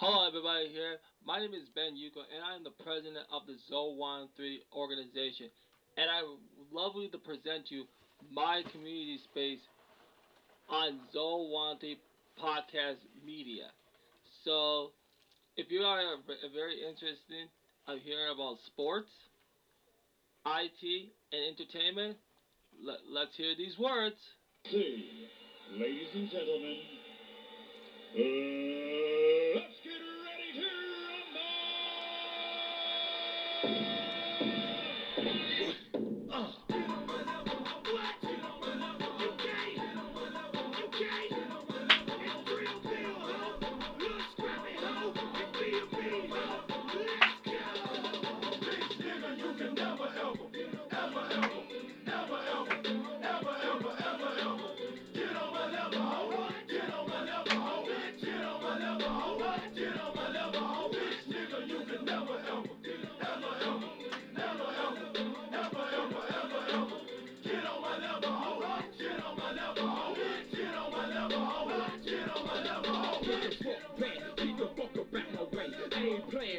Hello, everybody here. My name is Ben Yuko, and I am the president of the Zoe 3 organization. And I would love to present you my community space on Zoe 3 podcast media. So, if you are very interested in hearing about sports, IT, and entertainment, let, let's hear these words. See, ladies and gentlemen, uh,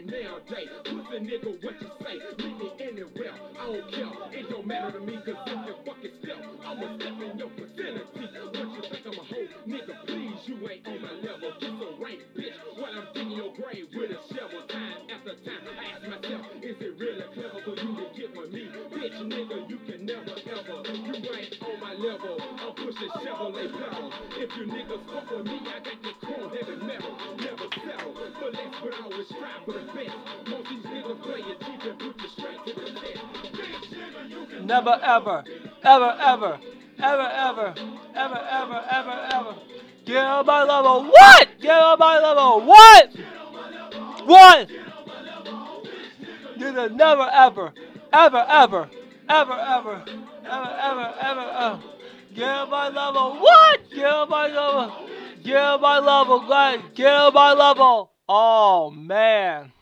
playing nowadays. Pussy nigga, what you say? Meet me anywhere. I don't care. It don't matter to me, cause if you fucking step, I'ma step in your vicinity. What you think I'm a hoe? Nigga, please, you ain't on my level. Get some rank, bitch. While I'm digging your grave with a shovel. Time after time, I ask myself, is it really clever for you to get with me? Bitch, nigga, you can never ever. You ain't on my level. I'm pushing Chevrolet pedals. If you niggas fuck with me, I got Never ever, ever, ever, ever, ever, ever, ever, ever, ever. Get on my level. What? Get on my level. What? What? You're never ever, ever, ever, ever, ever, ever, ever, ever, ever. Get on my level. What? Get on my level. Get on my level, guys. Get on my level. Oh man.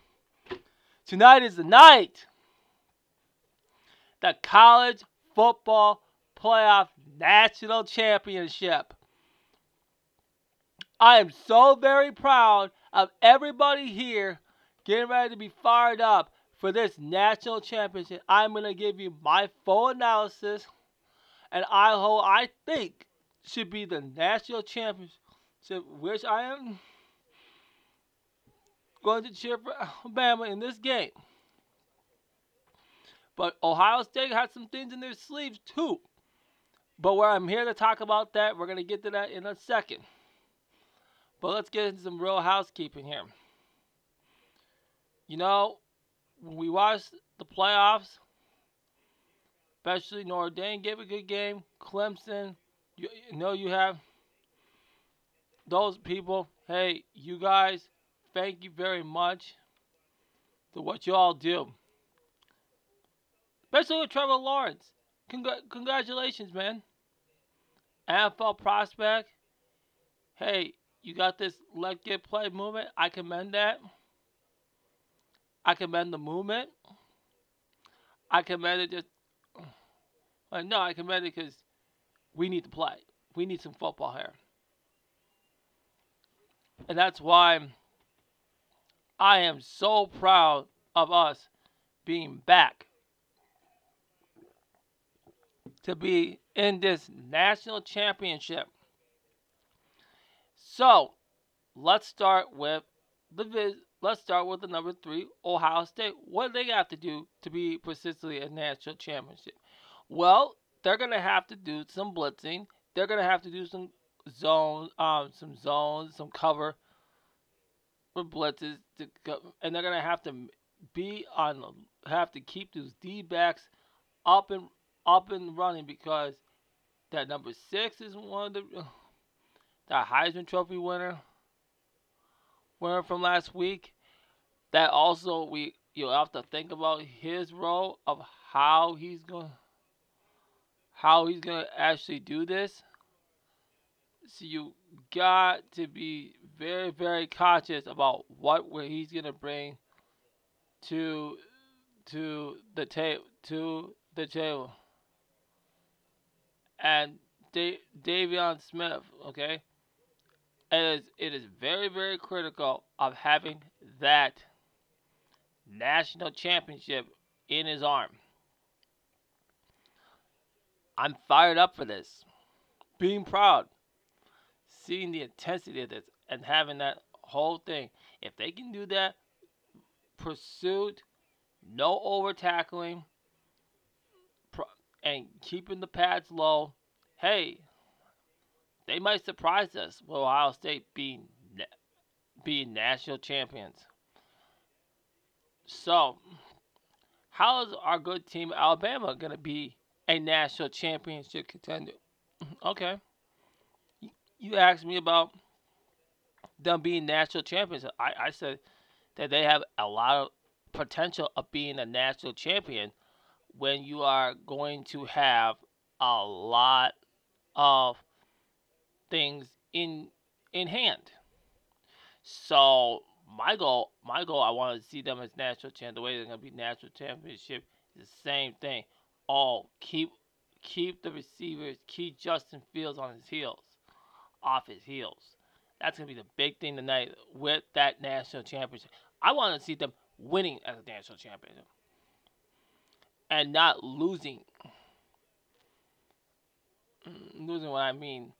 Tonight is the night. The college football playoff national championship. I am so very proud of everybody here getting ready to be fired up for this national championship. I'm going to give you my full analysis and I hope I think should be the national championship, which I am going to cheer for Alabama in this game. But Ohio State has some things in their sleeves too. But where I'm here to talk about that, we're going to get to that in a second. But let's get into some real housekeeping here. You know, when we watched the playoffs, especially Notre Dame gave a good game. Clemson, you, you know you have those people. Hey, you guys, thank you very much for what you all do. Especially with Trevor Lawrence. Congr- congratulations, man. NFL prospect. Hey, you got this let get play movement. I commend that. I commend the movement. I commend it just. Well, no, I commend it because we need to play. We need some football here. And that's why I am so proud of us being back to be in this national championship. So, let's start with the let's start with the number 3 Ohio State. What do they have to do to be persistently a national championship? Well, they're going to have to do some blitzing. They're going to have to do some zone um some zones, some cover for blitzes to go, and they're going to have to be on have to keep those D backs up and up and running because that number six is one of the that Heisman Trophy winner winner from last week. That also we you'll have to think about his role of how he's going how he's gonna actually do this. So you got to be very very conscious about what where he's gonna bring to to the table to the table and da- DeVonta Smith, okay? It is it is very very critical of having that national championship in his arm. I'm fired up for this. Being proud, seeing the intensity of this, and having that whole thing. If they can do that, pursuit, no over tackling, and keeping the pads low, hey, they might surprise us with Ohio State being being national champions. So, how is our good team Alabama going to be a national championship contender? Okay. You asked me about them being national champions. I, I said that they have a lot of potential of being a national champion when you are going to have a lot of things in in hand. So my goal, my goal, I want to see them as national champ. The way they're to be national championship is the same thing. All keep keep the receivers, keep Justin Fields on his heels, off his heels. That's going to be the big thing tonight with that national championship. I want to see them winning as a national championship and not losing. Mm, losing what I mean.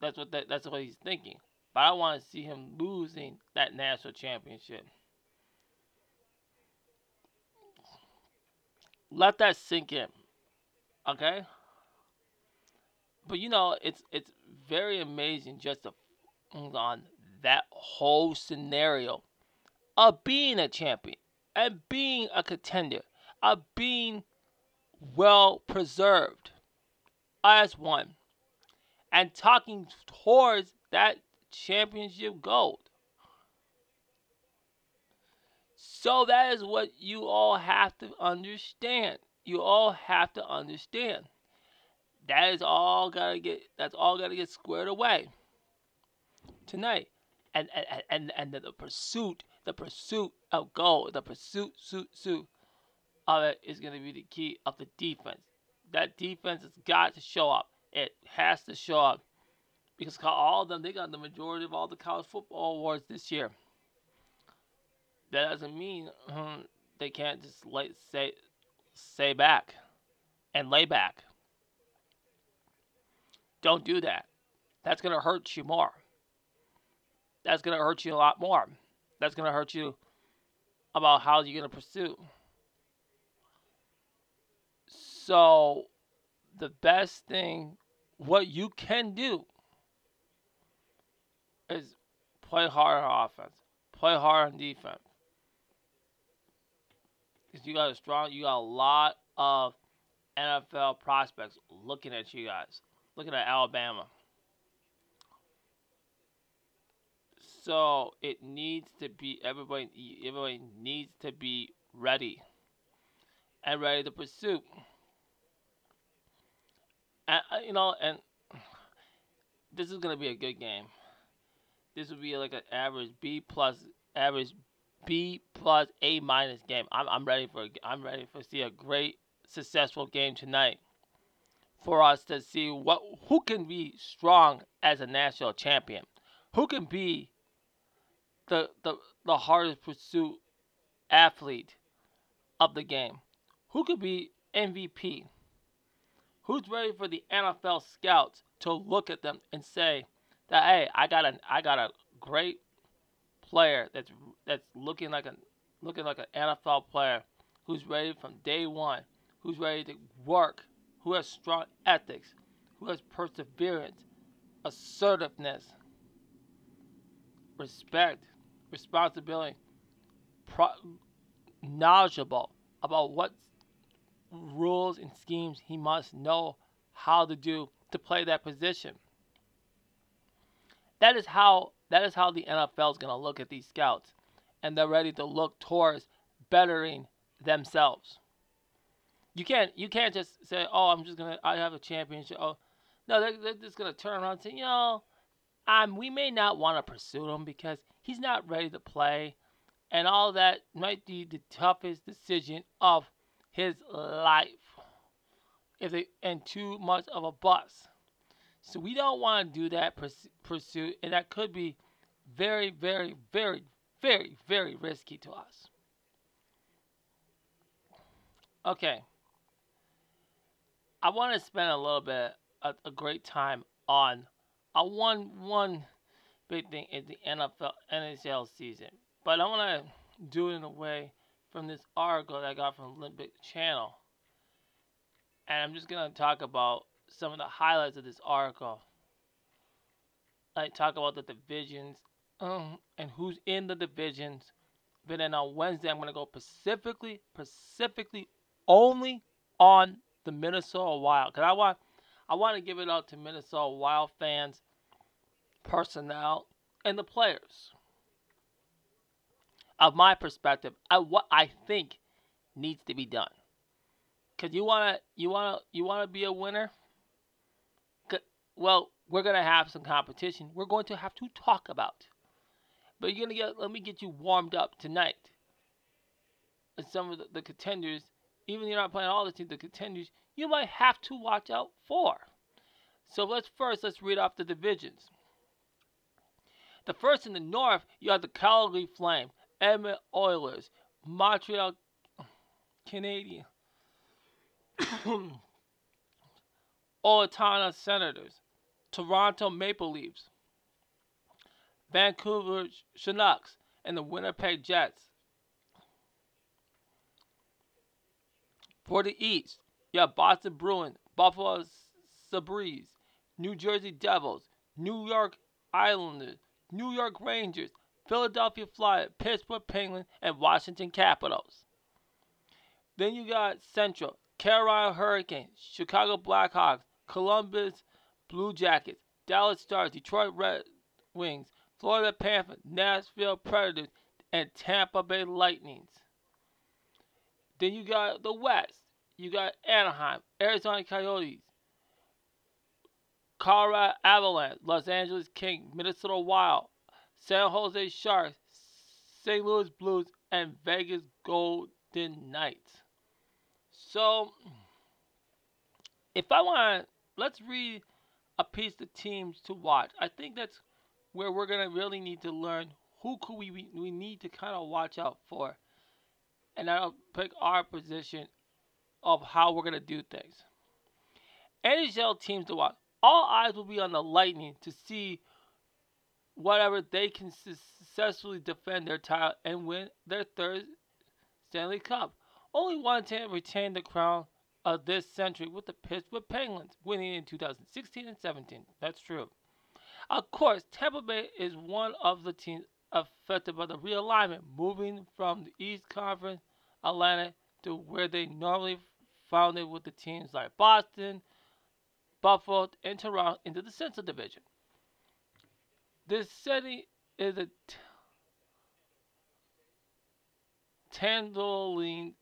That's what that, that's what he's thinking. But I want to see him losing that national championship. Let that sink in. Okay? But you know, it's it's very amazing just to on that whole scenario of being a champion and being a contender, of being well preserved as one and talking towards that championship gold. So that is what you all have to understand. You all have to understand. That is all gotta get that's all gotta get squared away tonight. And and and, and the, the pursuit, the pursuit of gold, the pursuit, suit, suit of it is gonna be the key of the defense. That defense has got to show up. It has to show up because all of them they got the majority of all the college football awards this year. That doesn't mean um, they can't just lay, say say back and lay back. Don't do that. That's gonna hurt you more. That's gonna hurt you a lot more. That's gonna hurt you about how you're gonna pursue. So the best thing what you can do is play hard on offense, play hard on defense. Because you got a strong, you got a lot of NFL prospects looking at you guys, looking at Alabama. So it needs to be everybody. Everybody needs to be ready and ready to pursue. And, uh, you know, and this is gonna be a good game. This would be like an average B plus, average B plus A minus game. I'm I'm ready for I'm ready for see a great successful game tonight for us to see what who can be strong as a national champion, who can be the the the hardest pursuit athlete of the game, who could be MVP. Who's ready for the NFL scouts to look at them and say that hey, I got a I got a great player that's that's looking like a looking like an NFL player who's ready from day one, who's ready to work, who has strong ethics, who has perseverance, assertiveness, respect, responsibility, pro- knowledgeable about what rules and schemes he must know how to do to play that position. That is how that is how the NFL is going to look at these scouts, and they're ready to look towards bettering themselves. You can't you can't just say, "Oh, I'm just gonna I have a championship." Oh, no, they're, they're just gonna turn around and say, "You know, um, we may not want to pursue him because he's not ready to play, and all that might be the toughest decision of his life if they and too much of a bust. So we don't want to do that purs- pursuit, and that could be very, very, very, very, very risky to us. Okay. I want to spend a little bit a, a great time on a one one big thing is the NFL NHL season, but I want to do it in a way from this article that I got from Olympic Channel, and I'm just gonna talk about some of the highlights of this article. I talk about the divisions um, and who's in the divisions. But then on Wednesday, I'm gonna go specifically, specifically only on the Minnesota Wild because I want, I want to give it out to Minnesota Wild fans, personnel, and the players. Of my perspective, I what I think needs to be done. Cause you wanna, you wanna, you wanna be a winner. Well, we're gonna have some competition. We're going to have to talk about. But you're gonna get. Let me get you warmed up tonight. And some of the, the contenders, even if you're not playing all the teams, the contenders, you might have to watch out for. So let's first let's read off the divisions. The first in the North, you have the Calgary Flame, Edmonton Oilers, Montreal Canadiens, Ottawa Senators, Toronto Maple Leafs, Vancouver Canucks, and the Winnipeg Jets. For the East, you have Boston Bruins, Buffalo Sabres, New Jersey Devils, New York Islanders, New York Rangers, Philadelphia Flyers, Pittsburgh Penguins, and Washington Capitals. Then you got Central, Carolina Hurricanes, Chicago Blackhawks, Columbus Blue Jackets, Dallas Stars, Detroit Red Wings, Florida Panthers, Nashville Predators, and Tampa Bay Lightnings. Then you got the West. You got Anaheim, Arizona Coyotes, Colorado Avalanche, Los Angeles Kings, Minnesota Wild, San Jose Sharks, St. Louis Blues, and Vegas Golden Knights. So, if I want, let's read a piece of teams to watch. I think that's where we're gonna really need to learn who could we we need to kind of watch out for, and I'll pick our position of how we're gonna do things. NHL teams to watch. All eyes will be on the Lightning to see whatever they can successfully defend their title and win their third Stanley Cup. Only one team retained the crown of this century with the Pittsburgh Penguins, winning in 2016 and 17. That's true. Of course, Tampa Bay is one of the teams affected by the realignment, moving from the East Conference Atlantic to where they normally found it with the teams like Boston, Buffalo, and Toronto into the Central Division. This city is a t- Tandoline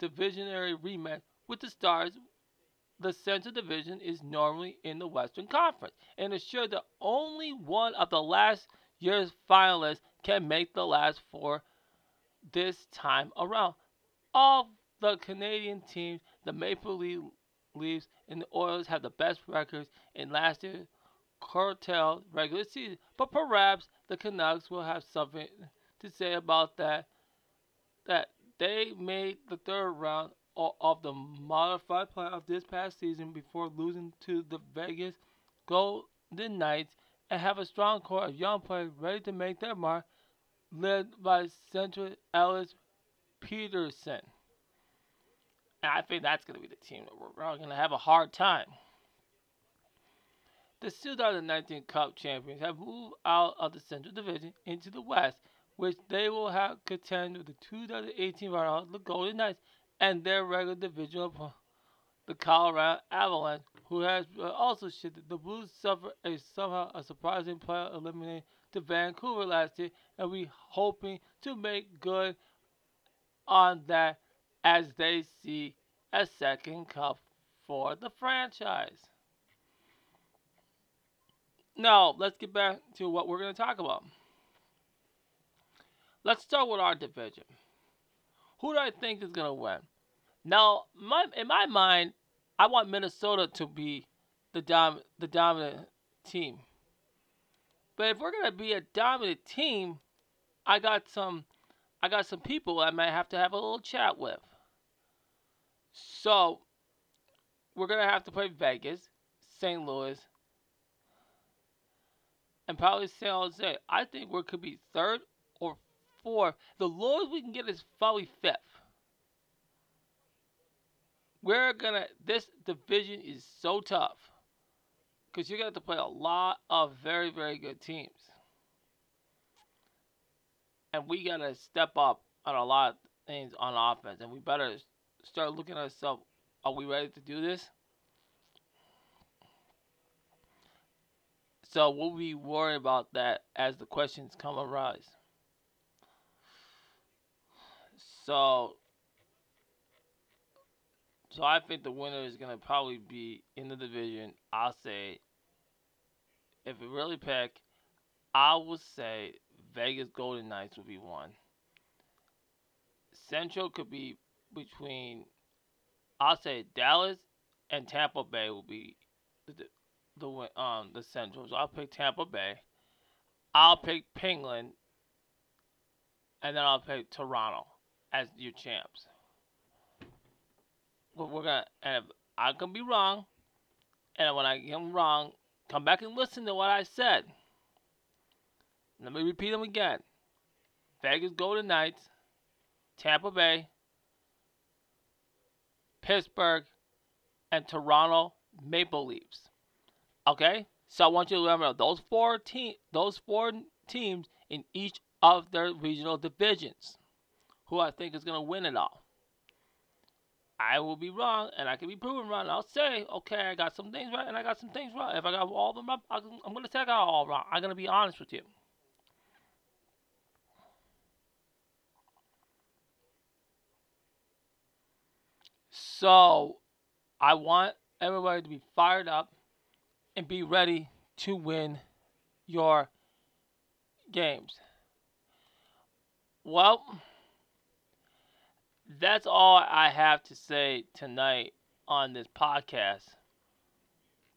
divisionary rematch with the Stars. The Central Division is normally in the Western Conference and assure that only one of the last year's finalists can make the last four this time around. All the Canadian teams, the Maple Leafs and the Oilers have the best records in last year's curtailed regular season, but perhaps the Canucks will have something to say about that. That they made the third round of the modified playoff this past season before losing to the Vegas Golden Knights and have a strong core of young players ready to make their mark, led by Central Elias Pettersson. And I think that's going to be the team that we're going to have a hard time. The 2019 Cup champions have moved out of the Central Division into the West, which they will have contend with the 2018 runner the Golden Knights and their regular division opponent, the Colorado Avalanche, who has uh, also shifted. The Blues suffered a somehow a surprising playoff elimination to Vancouver last year, and we hoping to make good on that as they see a second cup for the franchise. Now, let's get back to what we're going to talk about. Let's start with our division. Who do I think is going to win? Now, my, in my mind, I want Minnesota to be the dom the dominant team. But if we're gonna be a dominant team, I got some I got some people I might have to have a little chat with. So we're gonna have to play Vegas, St. Louis, and probably San Jose. I think we could be third or fourth. The lowest we can get is probably fifth. We're gonna. This division is so tough because you're gonna have to play a lot of very, very good teams, and we gotta step up on a lot of things on offense, and we better start looking at ourselves. Are we ready to do this? So we'll be worried about that as the questions come arise. So, so I think the winner is gonna probably be in the division. I'll say, if it really pick, I would say Vegas Golden Knights will be one. Central could be between, I'll say Dallas and Tampa Bay will be the the um the Central. So I'll pick Tampa Bay. I'll pick Penguin, and then I'll pick Toronto as your champs. We're gonna, and I can be wrong, and when I am wrong, come back and listen to what I said. Let me repeat them again. Vegas Golden Knights, Tampa Bay, Pittsburgh, and Toronto Maple Leafs. Okay, so I want you to remember those four team, those four teams in each of their regional divisions, who I think is going to win it all. I will be wrong, and I can be proven wrong. I'll say, okay, I got some things right, and I got some things wrong. If I got all of them up, I'm going to say I got all wrong. I'm going to be honest with you. So, I want everybody to be fired up and be ready to win your games. Well, that's all I have to say tonight on this podcast.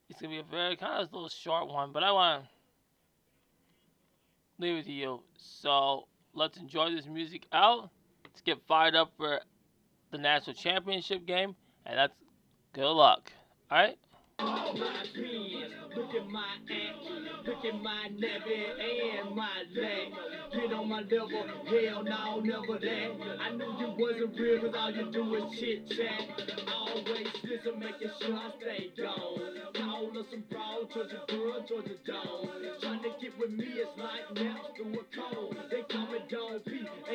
It's gonna be a very kind of a little short one, but I want to leave it to you. So let's enjoy this music out. Let's get fired up for the national championship game, and that's good luck. All right. My look at my action, look at my nappy and my leg. Get on my level, hell no, never that. I knew you wasn't real cause all you do is chit chat. Always listen, making sure I stay gone. Call us some broad, Georgia girl, Georgia Dawn. Trying to get with me it's like naps through a cold. They call me Don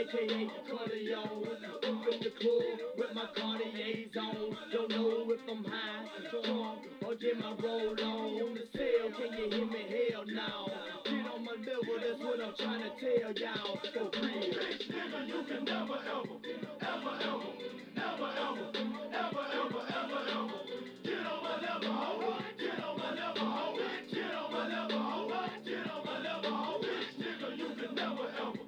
Aka Cardio. Up in the club with my Cartier's on. Don't know if I'm high, drunk, or get my roll on. On the cell, can you hear me? Hell no. Get on my level, that's what I'm trying to tell y'all. For real. Bitch, nigga, you can never ever, ever, ever, ever, ever, ever. Get on my level, ho. Get on my level, ho. Get on my level, ho. Get on my level, ho. Bitch, nigga, you can never ever, ever,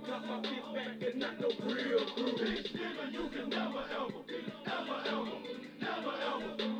not real. Big you can never ever, ever, ever, never ever.